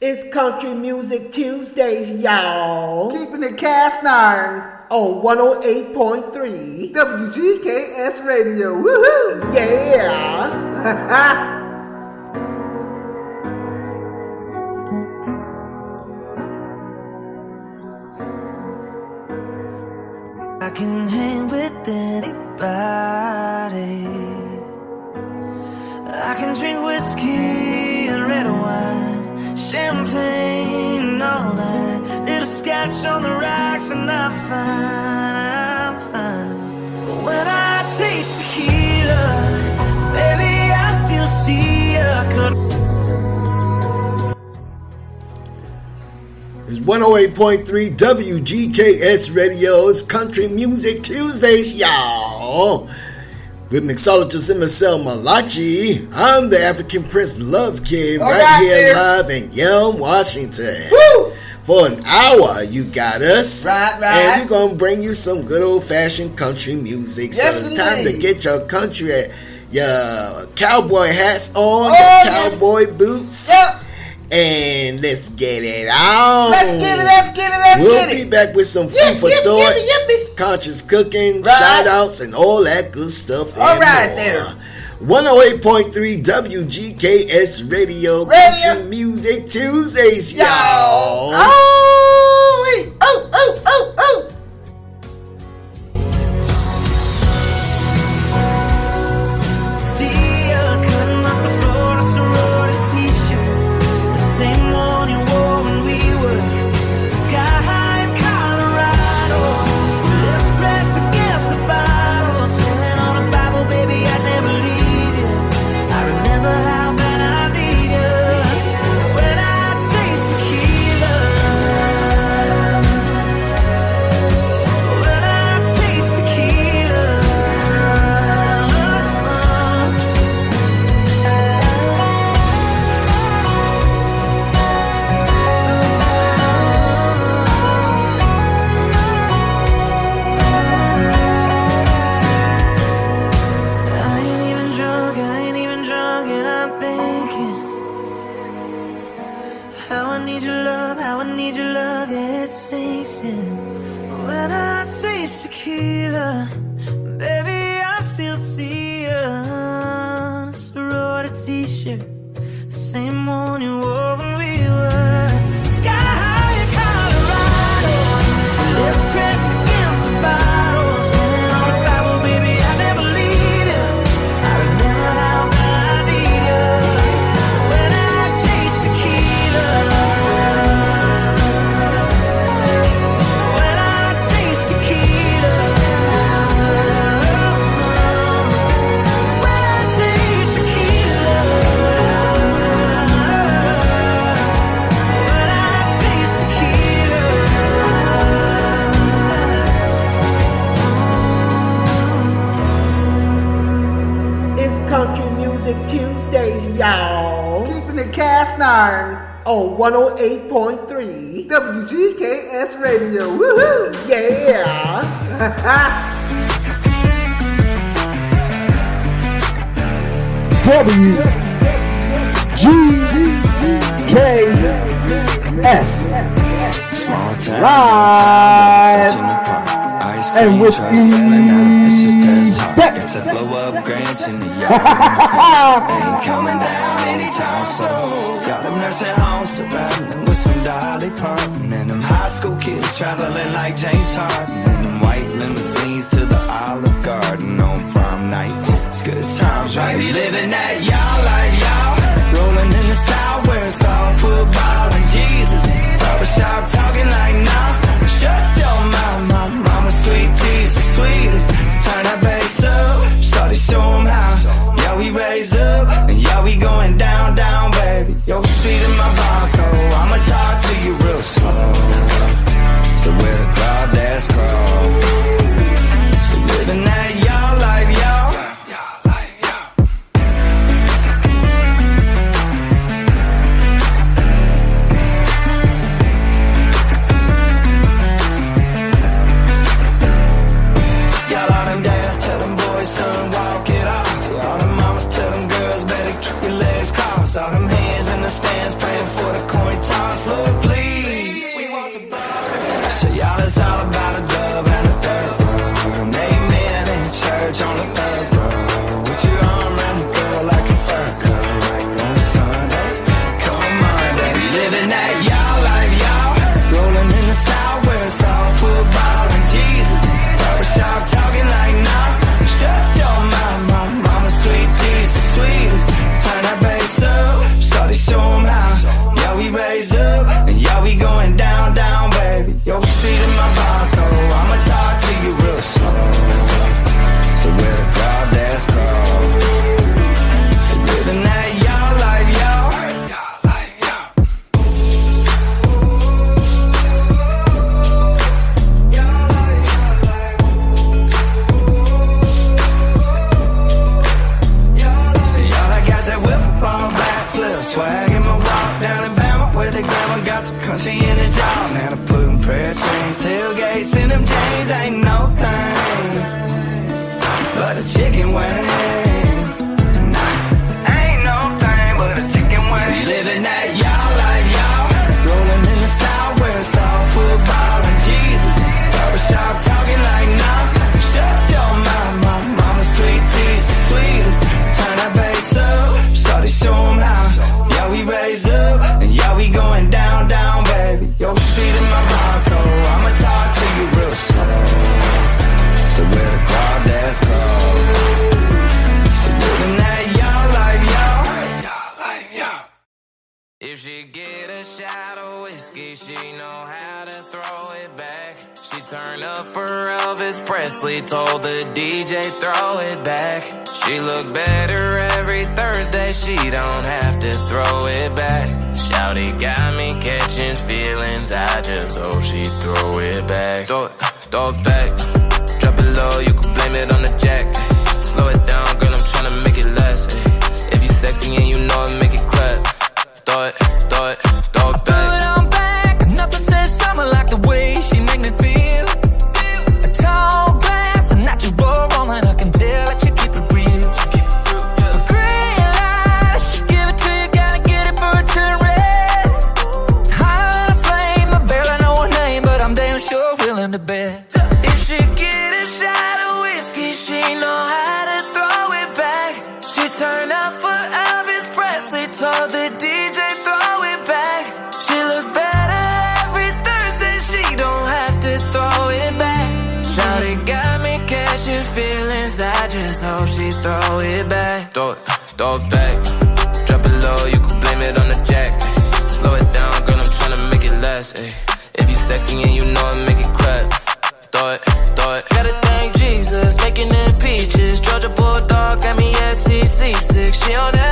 It's Country Music Tuesdays, y'all. Keeping it cast iron. On 108.3 WGKS Radio. Woohoo! Yeah. I can hang with anybody. I can drink whiskey scotch on the rocks, and I'm fine, I'm fine. But when I taste tequila, baby, I still see a cut. It's 108.3 WGKS Radio's Country Music Tuesdays, y'all. With mixologist Marcel Malachi, I'm the African Prince Love Kid All right, right here there. live in Yelm, Washington. Woo! For an hour, you got us. Right, right. And we're going to bring you some good old fashioned country music. Yes, so it's time to get your country, your cowboy hats on, Oh, your yes. cowboy boots, Yep. and let's get it on. Let's get it, let's get it, let's We'll get be back with some food Yip, for yip, thought, yippee, yippee. conscious cooking, Right. shout outs, and all that good stuff. All right more. there. 108.3 WGKS Radio, Radio. Country Music Tuesdays, y'all. Oh, wait. oh, oh, oh, oh. 108.3 WGKS Radio. Woohoo! Yeah. W G K S Small town. live in the park. Ice and cream with truck filling up. It's just as hot. Beck. Got to blow up Greenwich in the yard. Ain't coming down anytime soon. Them nursing homes to battling with some Dolly Parton. And them high school kids traveling like James Harden. And them white limousines Presley told the DJ, throw it back. She look better every Thursday, she don't have to throw it back. Shouty got me catching feelings, I just hope she throw it back. Throw it, throw it back. Drop it low, you can blame it on the jack. Slow it down, girl, I'm trying to make it less. If you sexy and you know it, make it clap. Throw it, throw it bed. If she get a shot of whiskey, she know how to throw it back. She turned up for Elvis Presley, told the DJ throw it back. She look better every Thursday, she don't have to throw it back. Shawty got me catching feelings, I just hope she throw it back. Throw it, throw it back. Drop it low, you can blame it on the jack. Slow it down, girl, I'm trying to make it last. Ay. If you sexy and you know it, thought, thought. Gotta thank Jesus, making them peaches. Georgia Bulldog, got me SEC CC6. She on that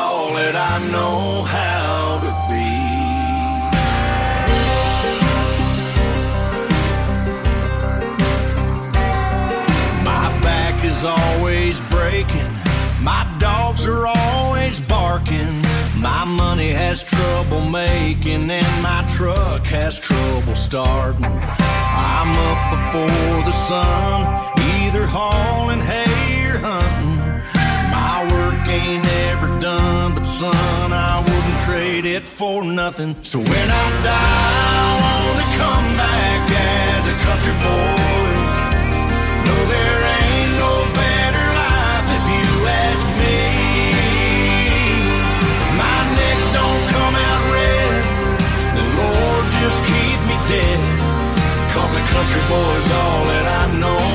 all that I know how to be. My back is always breaking, my dogs are always barking. My money has trouble making, and my truck has trouble starting. I'm up before the sun, either hauling hay or hunting. My work ain't ever son, I wouldn't trade it for nothing. So when I die, I wanna come back as a country boy. No, there ain't no better life if you ask me. My neck don't come out red, the Lord just keep me dead. Cause a country boy's all that I know.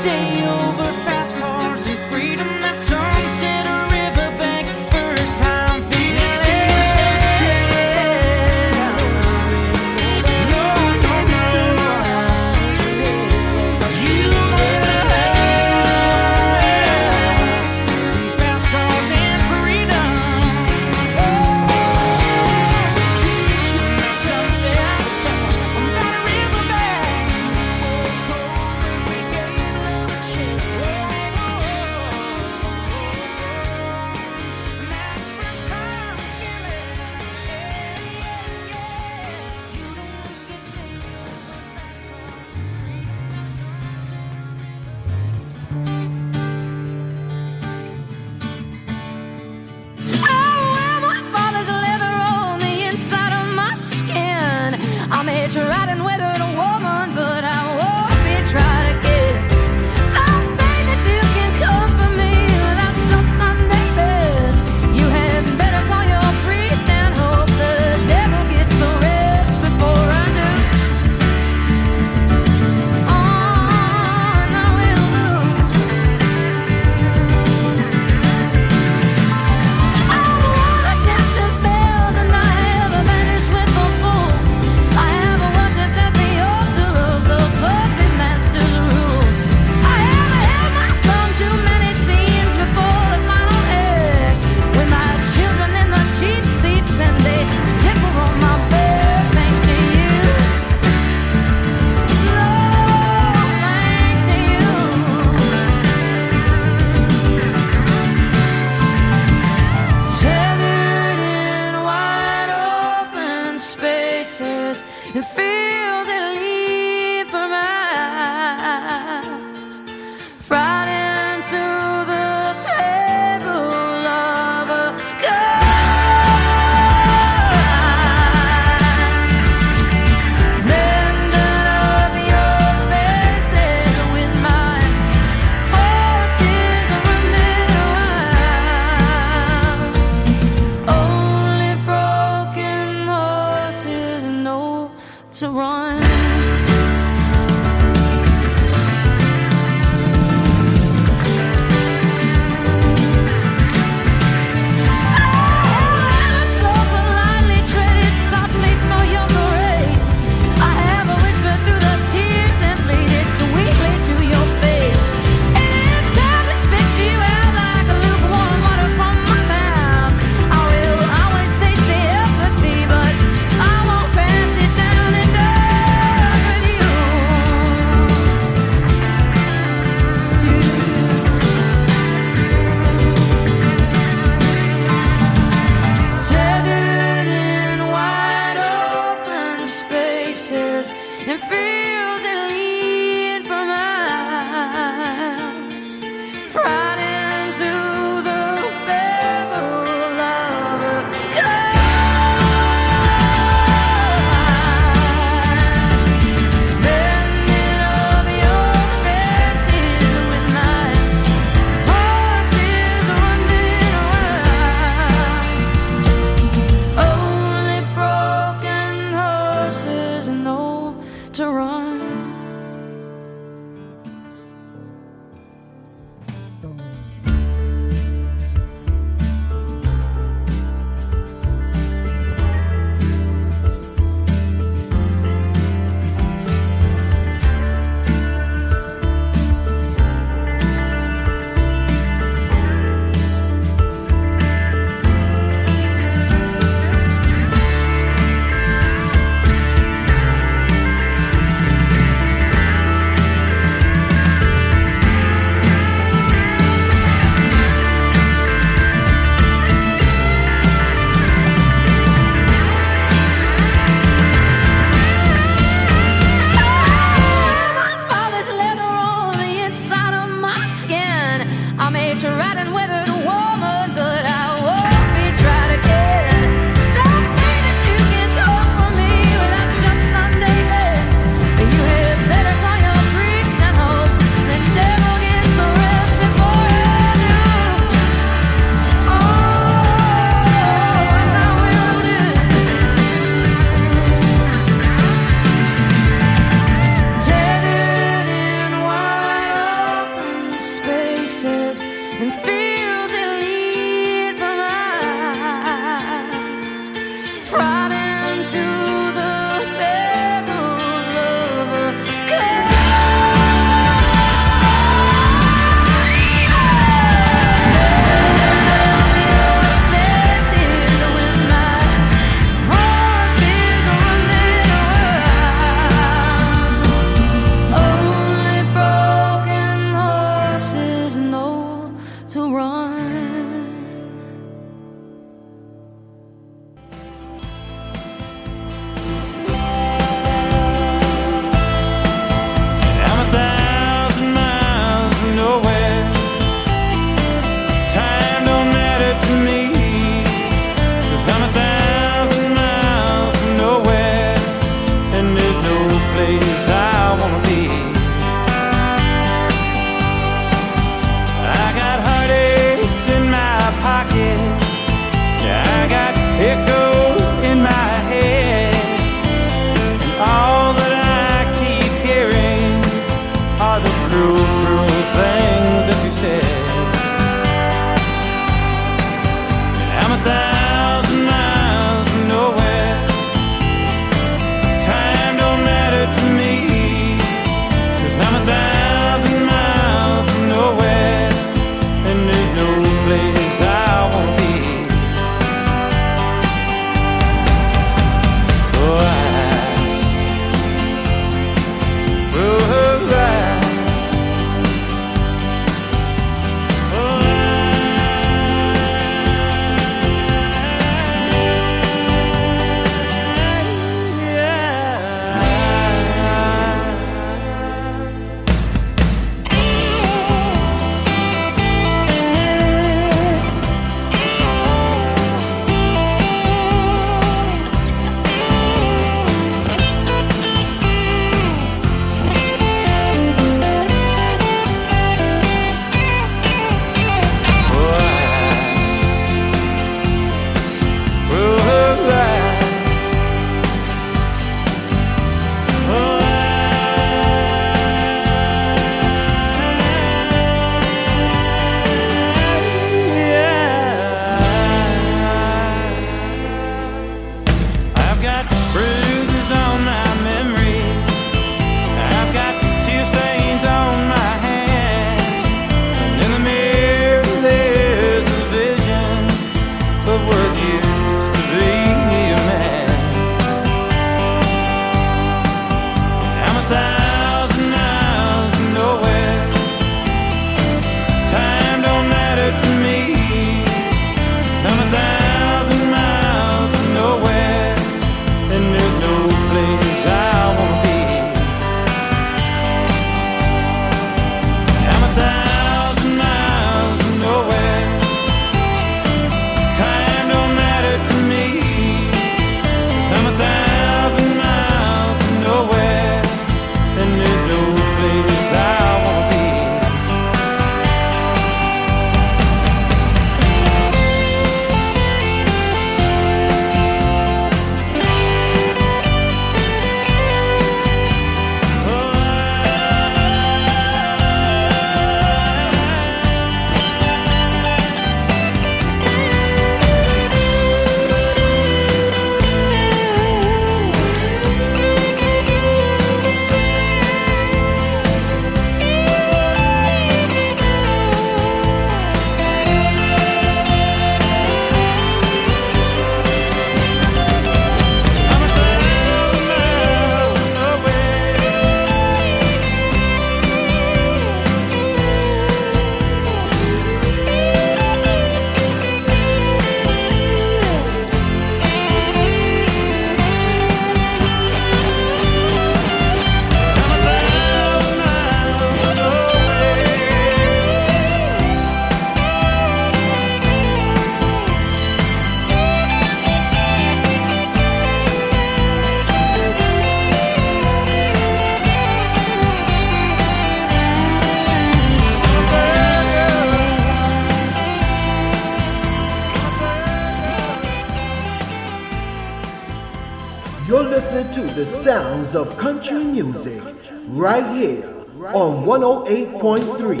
on 108.3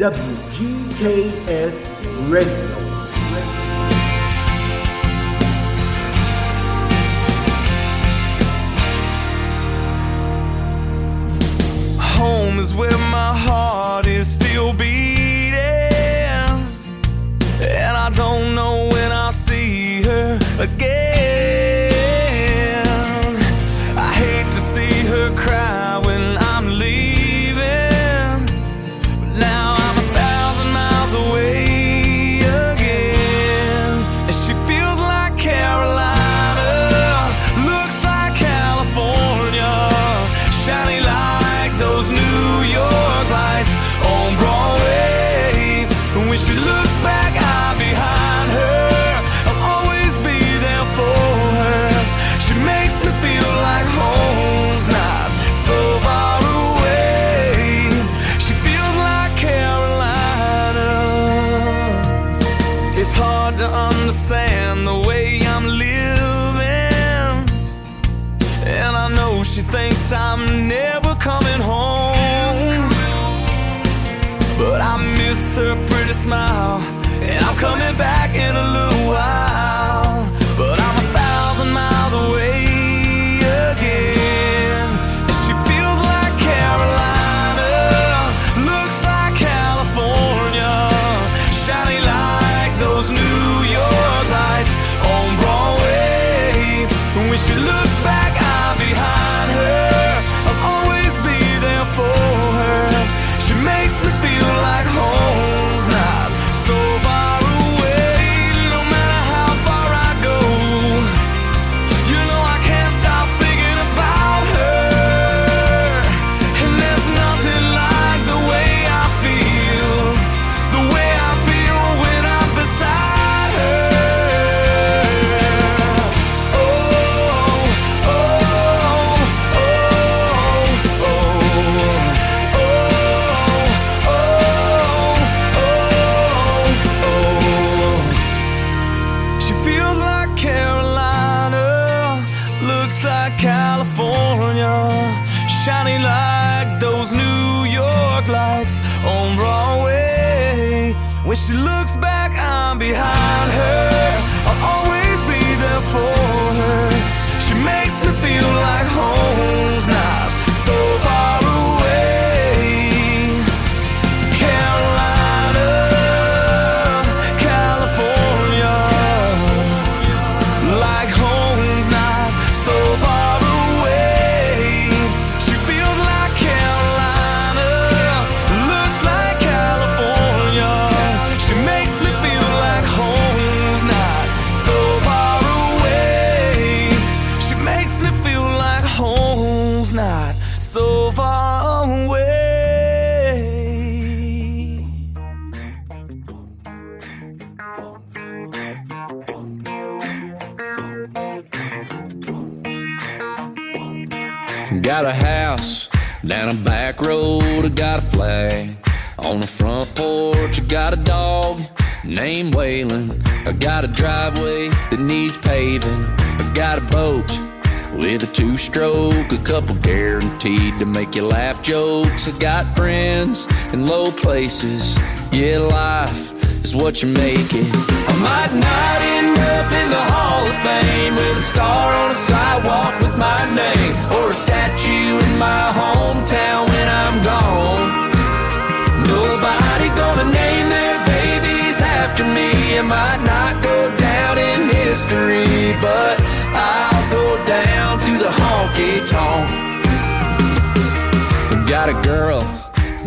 WGKS Radio. Home is where my heart is still beating, and I don't know when I'll see her again. choices. Yeah, life is what you make it.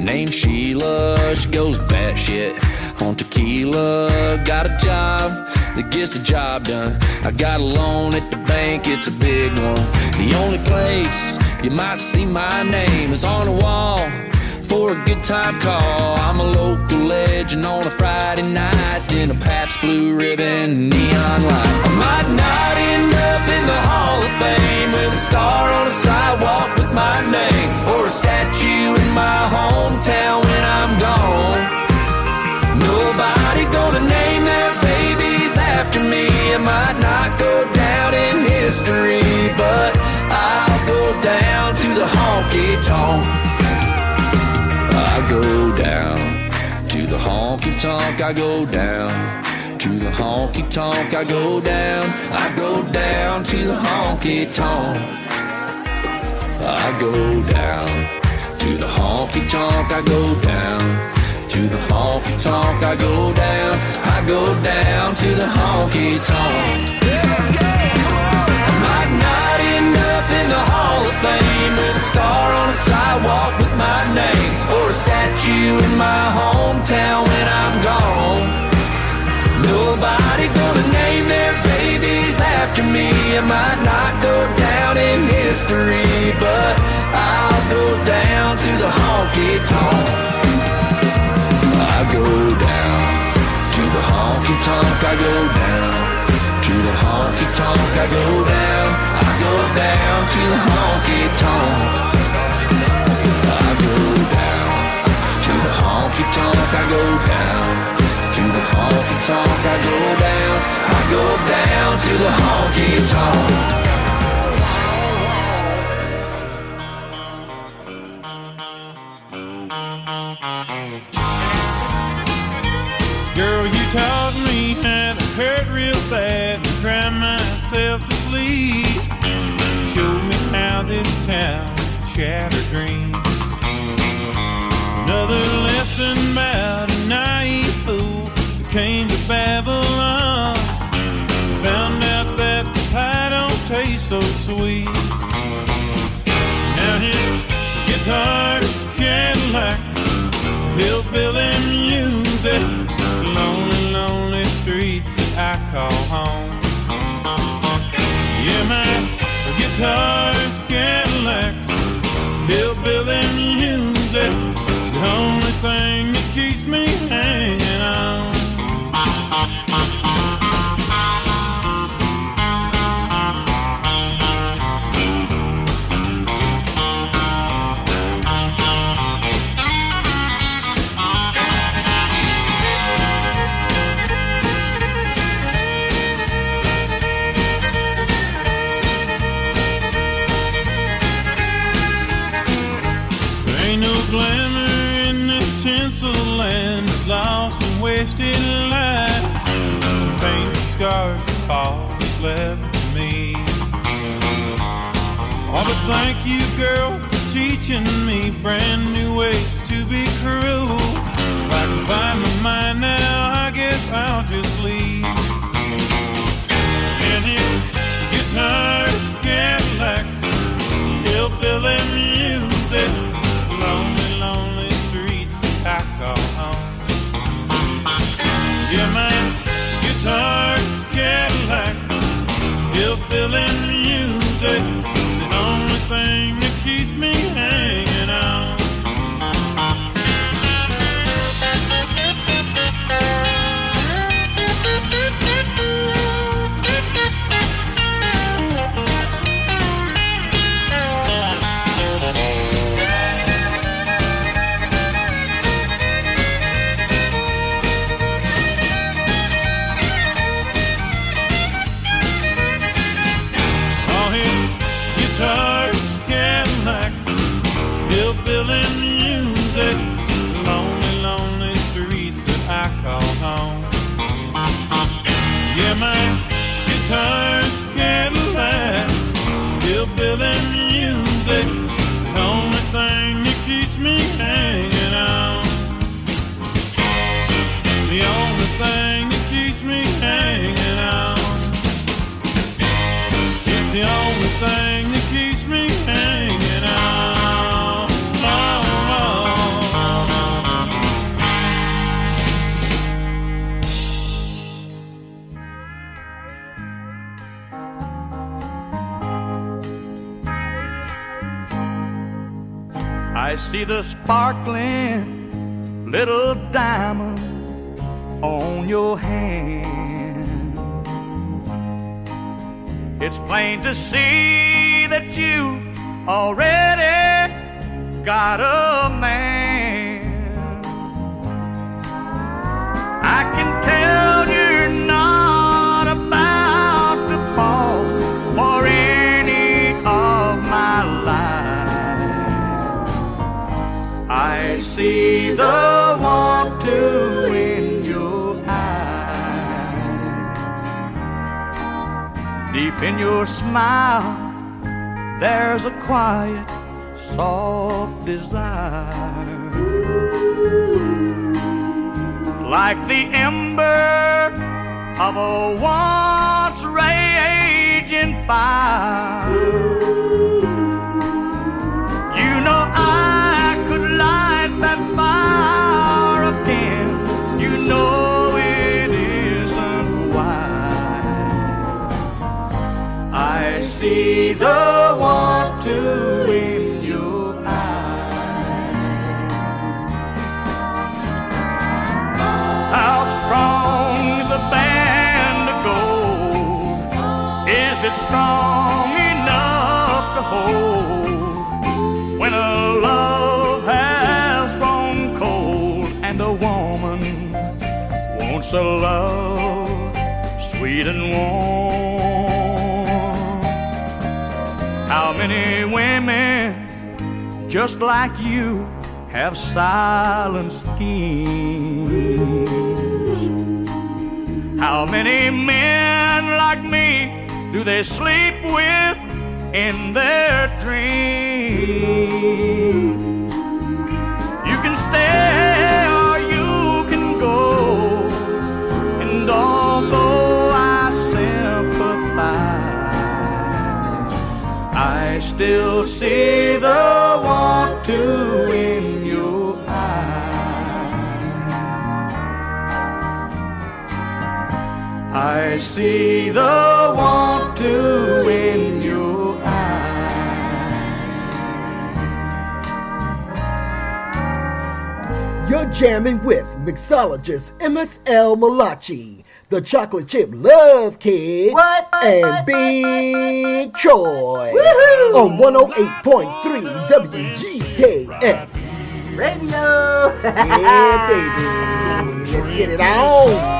named Sheila. She goes batshit on tequila. Got a job that gets the job done. I got a loan at the bank, it's a big one. The only place you might see my name is on a wall for a good time call. I'm a local legend on a Friday night in a Pabst Blue Ribbon neon light. I might not end up in the Hall of Fame with a star on a sidewalk with my name or a statue in my hometown when I'm gone. Nobody gonna name their babies after me. I might not go down in history, but I'll go down to the honky tonk. I go down to the honky tonk. I go down to the honky tonk. I go down. I go down to the honky tonk. I go down to the honky tonk. I go down to the honky tonk. I go down. I go down to the honky tonk. Up in the Hall of Fame with a star on a sidewalk with my name or a statue in my hometown when I'm gone. Nobody gonna name their babies after me. I might not go down in history, but I'll go down to the honky tonk. I go down to the honky tonk. I go down the honky tonk. I go down. I go down to the honky tonk. I go down to the honky tonk. I go down to the honky tonk. I go down. I go down to the honky tonk. To me how this town shatter dreams. Another lesson about a naive fool who came to Babylon. Found out that the pie don't taste so sweet. Now his guitar's hillbilly music, lonely, lonely streets that I call home. Guitar's Cadillacs, hillbilly music, the only thing that keeps me hanging left me. Oh, but thank you, girl, for teaching me brand new ways to be cruel. If I can find my mind now, I guess I'll just leave. And his guitar's Cadillacs, hillbilly music, see quiet, soft desire. Like the ember of a once raging fire. You know I could light that fire again. You know. it isn't wise. I See the one do in your eyes. How strong is a band of gold? Is it strong enough to hold when a love has grown cold and a woman wants a love sweet and warm? How many women just like you have silent schemes? How many men like me do they sleep with in their dreams? You can stay. still see the want to in your eyes. I see the want to in your eyes. You're jamming with mixologist M.S.L. Malachi the chocolate chip love kid, what? and Big Choi on 108.3 WGKS Radio. yeah, baby. Let's get it on.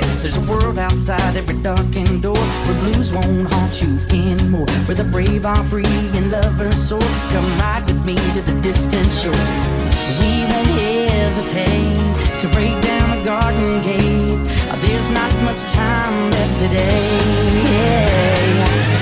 within. There's a world outside every darkened door where blues won't haunt you anymore. Where the brave are free and lovers soar. Come ride with me to the distant shore. We won't hesitate to break down the garden gate. There's not much time left today. Yeah.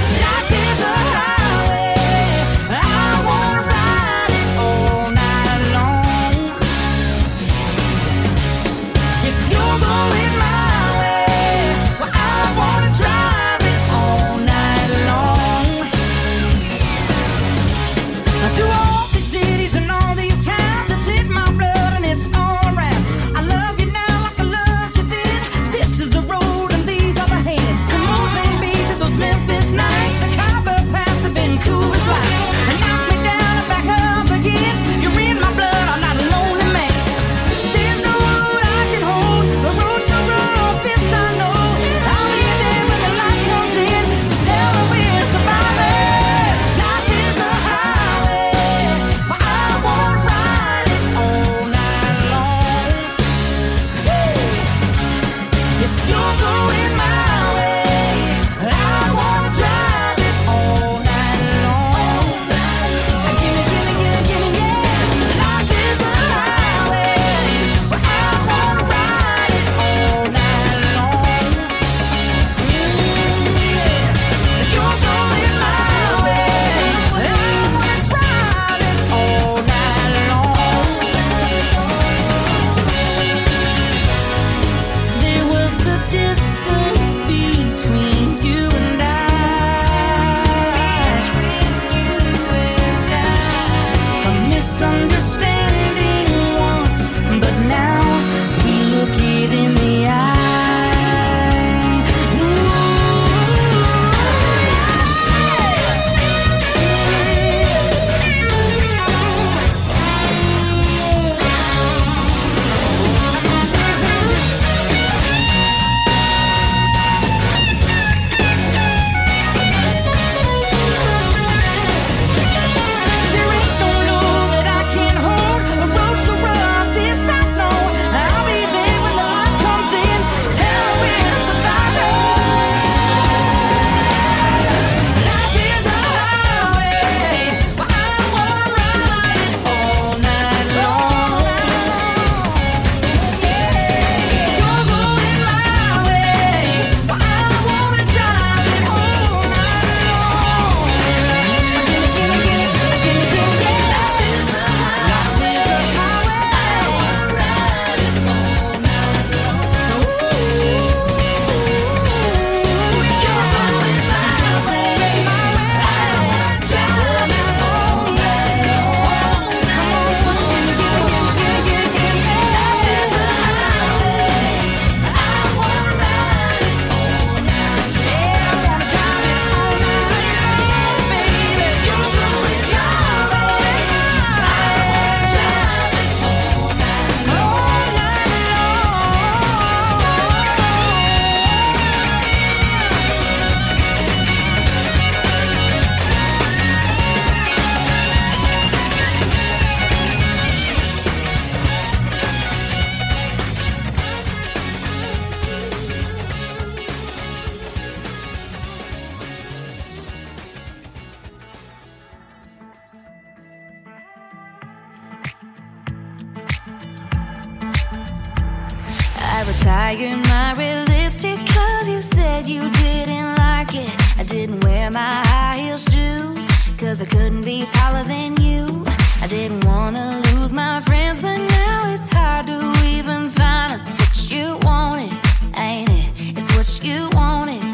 taller than you. I didn't wanna lose my friends, but now it's hard to even find a But you wanted, ain't it? It's what you wanted.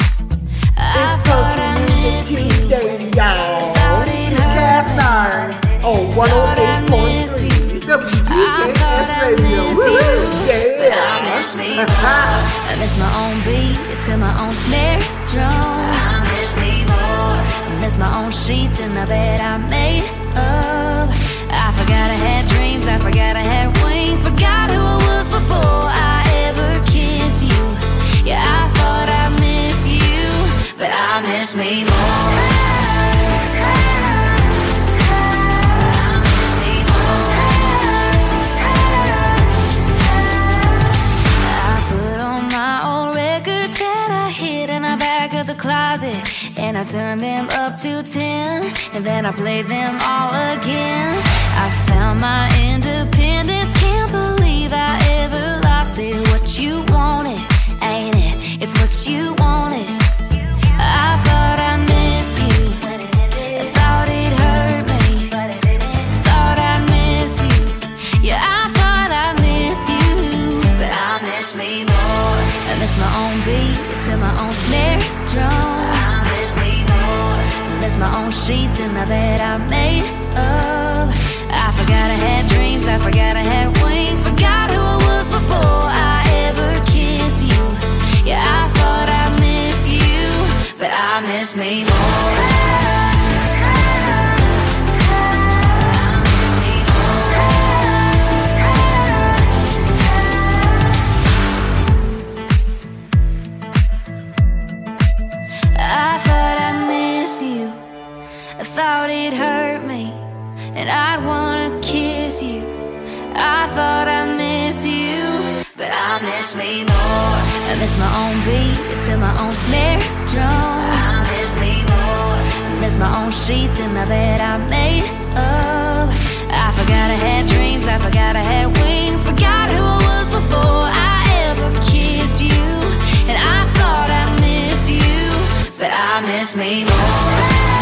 I it's thought I missed you. Y'all. I thought it hurt. Oh, 108.3. Thought I miss you. Yeah. I miss my own beat to my own snare drum miss my own sheets in the bed I made up. I forgot I had dreams, I forgot I had wings, forgot who I was before I ever kissed you. Yeah, I thought I missed you, but I miss me more. And I turned them up to 10, and then I played them all again. I found my independence, can't believe I ever lost it. What you wanted, ain't it? It's what you wanted. My own sheets in the bed I made up. I forgot I had dreams. I forgot I had wings. Forgot who I was before I ever kissed you. Yeah, I thought I miss you, but I miss me more. And I'd wanna kiss you. I thought I'd miss you, but I miss me more. I miss my own beat to my own snare drum. I miss me more. I miss my own sheets in the bed I made up. I forgot I had dreams. I forgot I had wings. Forgot who I was before I ever kissed you. And I thought I'd miss you, but I miss me more.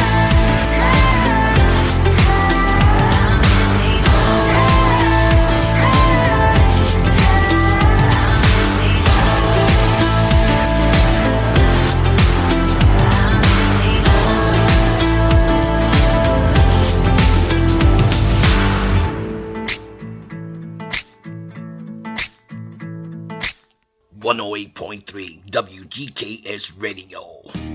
WGKS Radio.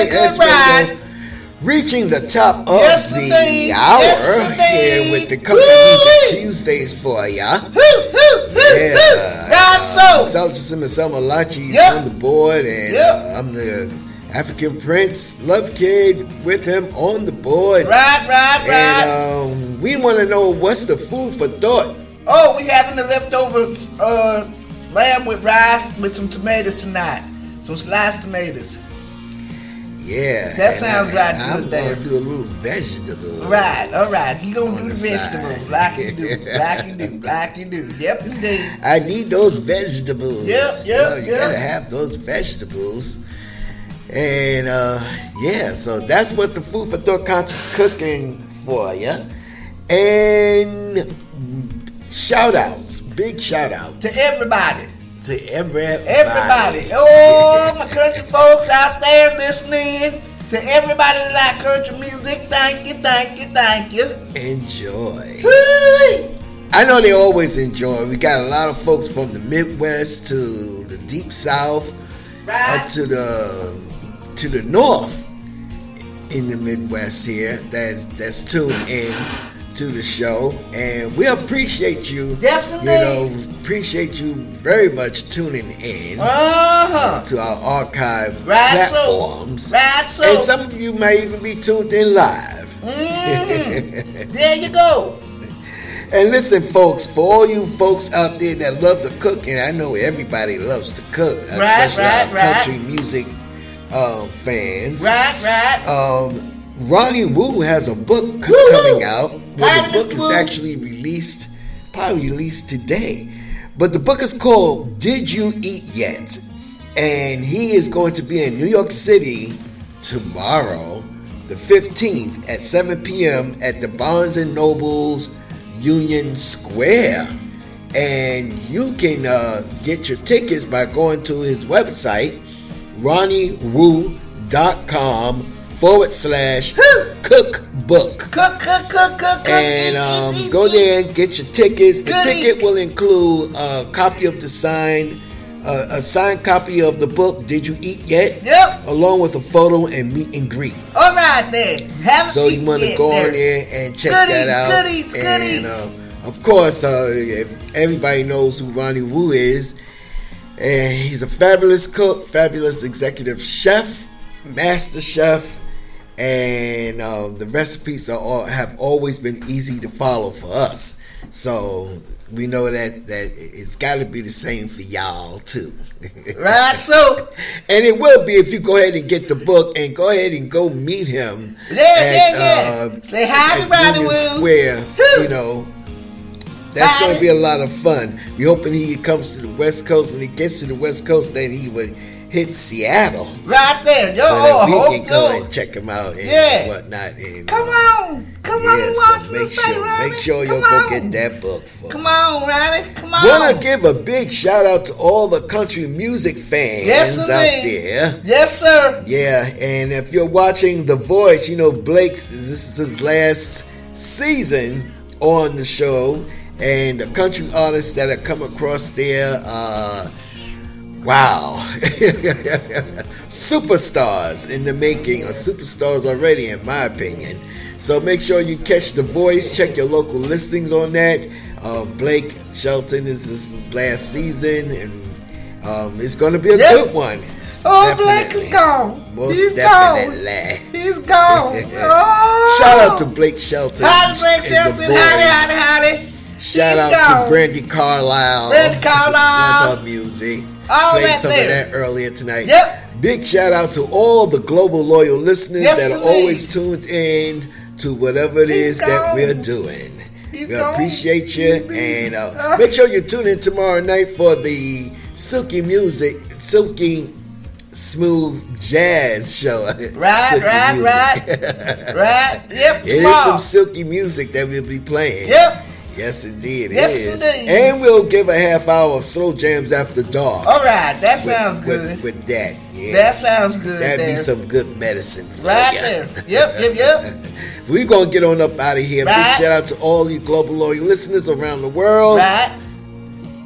108.3 It's a good ride. Reaching the top of Yes, the hour Yes, here with the Country Music Tuesdays for ya. Woo, woo, woo, Yeah. woo. Not so. Soldier and Selma Lachi is Yep. on the board, and Yep. uh, I'm the African Prince Love Kid with him on the board. Right, right, right. And um, we want to know what's the food for thought. Oh, we having the leftover uh, lamb with rice with some tomatoes tonight. Some sliced tomatoes. Yeah, That sounds right I'm gonna do a little vegetable. Right, all right. You gonna do the the vegetables like you do, like you do, like you do. Yep, indeed. I need those vegetables. Yep, You yep, know, you yep. gotta have those vegetables. And uh yeah, so that's what the food for thought conscious cooking for you. And shout outs, big shout outs To everybody, to everybody. everybody. Oh, my country folks out there listening. To everybody that like country music, thank you, thank you, thank you. Enjoy. Woo! I know they always enjoy. We got a lot of folks from the Midwest to the deep south up to the to the north in the Midwest here that's that's tuned in to the show and we appreciate you Yes, you know appreciate you very much tuning in Uh-huh. to our archive Right so. platforms Right so. and some of you may even be tuned in live Mhm. There you go. And listen, folks, for all you folks out there that love to cook, and I know everybody loves to cook, Right, especially right, our right. country music um, fans. Right, right. Um, Ronnie Woo has a book c- coming out. Well, the book is actually released, probably released today. But the book is called Did You Eat Yet? And he is going to be in New York City tomorrow, the 15th at 7 p.m. at the Barnes and Nobles Union Square. And you can uh, get your tickets by going to his website, ronniewoo.com forward slash cookbook. Cook, cook, cook, cook, cook. And um, go there and get your tickets. The ticket will include a copy of the signed a, a signed copy of the book Did You Eat Yet? Yep. Along with a photo and meet and greet. All right then. Have So you want to go on there and check Goodies, that out. goodies, and, goodies. uh, of course, uh, if everybody knows who Ronnie Woo is, and he's a fabulous cook, fabulous executive chef, master chef, and uh, the recipes are all, have always been easy to follow for us. So we know that that it's got to be the same for y'all too. Right, so and it will be if you go ahead and get the book and go ahead and go meet him. Yeah, yeah, yeah. uh, Say hi to at Union Square. You know, that's going to be a lot of fun. We're hoping he comes to the West Coast. When he gets to the West Coast, then he would hit Seattle. right there. Yo, so that we can go so. and check him out and Yeah. whatnot. And, Come on. Come yeah, on, so watch make this thing, sure, Ronnie. make sure Come go get that book for Come on, Ronnie. Come on. Want to give a big shout out to all the country music fans Yes, out there. Yes, sir. Yeah, and if you're watching The Voice, you know Blake's this is his last season on the show, and the country artists that have come across there, uh, wow, superstars in the making, or superstars already, in my opinion. So make sure you catch The Voice. Check your local listings on that. Uh, Blake Shelton is this is his last season, and um, it's going to be a Yep. good one. Oh, Blake is gone. Most He's definitely. gone. He's gone. Oh. Shout out to Blake Shelton. Howdy, Blake Shelton. Howdy, howdy, howdy. Shout He's out gone. to Brandi Carlile. Brandi Carlile. Love music. All Played that some there. of that earlier tonight. Yep. Big shout out to all the global loyal listeners Yes, that are always tuned in to whatever it is that we're doing. He's we appreciate you and uh, make sure you tune in tomorrow night for the silky music, silky smooth jazz show. Right, right, music. right. Right. Yep. It is tomorrow. some silky music that we'll be playing. Yep. Yes, indeed. it Yes, is. indeed. And we'll give a half hour of slow jams after dark. All right. That with- sounds with, good. With, that, yeah. That sounds good. That'd be some good medicine Right ya. there. Yep, yep, yep. We're going to get on up out of here. Right. Big shout out to all you global loyal listeners around the world. Right.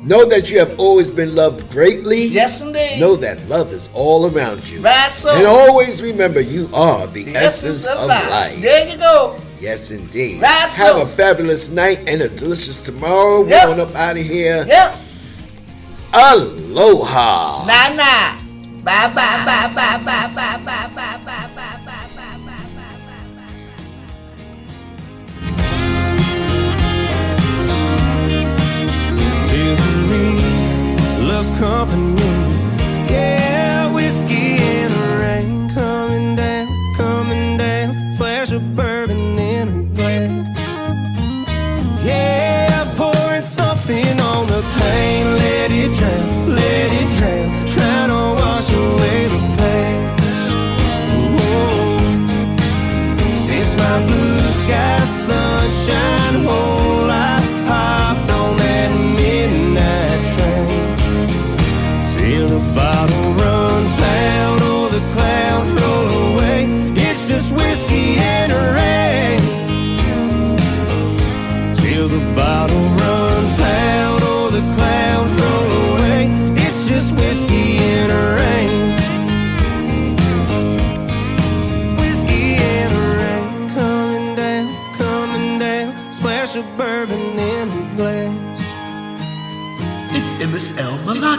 Know that you have always been loved greatly. Yes, indeed. Know that love is all around you. Right, so. And always remember, you are the, The essence, of life. There you go. Yes, indeed. Right, Have so. a fabulous night and a delicious tomorrow. Yep. We're on up out of here. Yep. Aloha. Nah, nah. Bye, bye, bye, bye, bye, bye, bye, bye, bye, bye, bye, bye, bye, bye, bye. Misery loves company.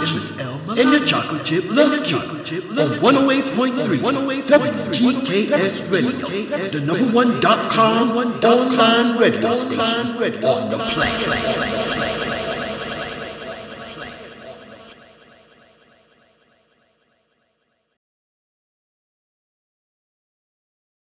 MSL Malachi and the Chocolate Chip Love Cube on 108.3 WGKS Radio, the number one dot com online radio station. on the planet.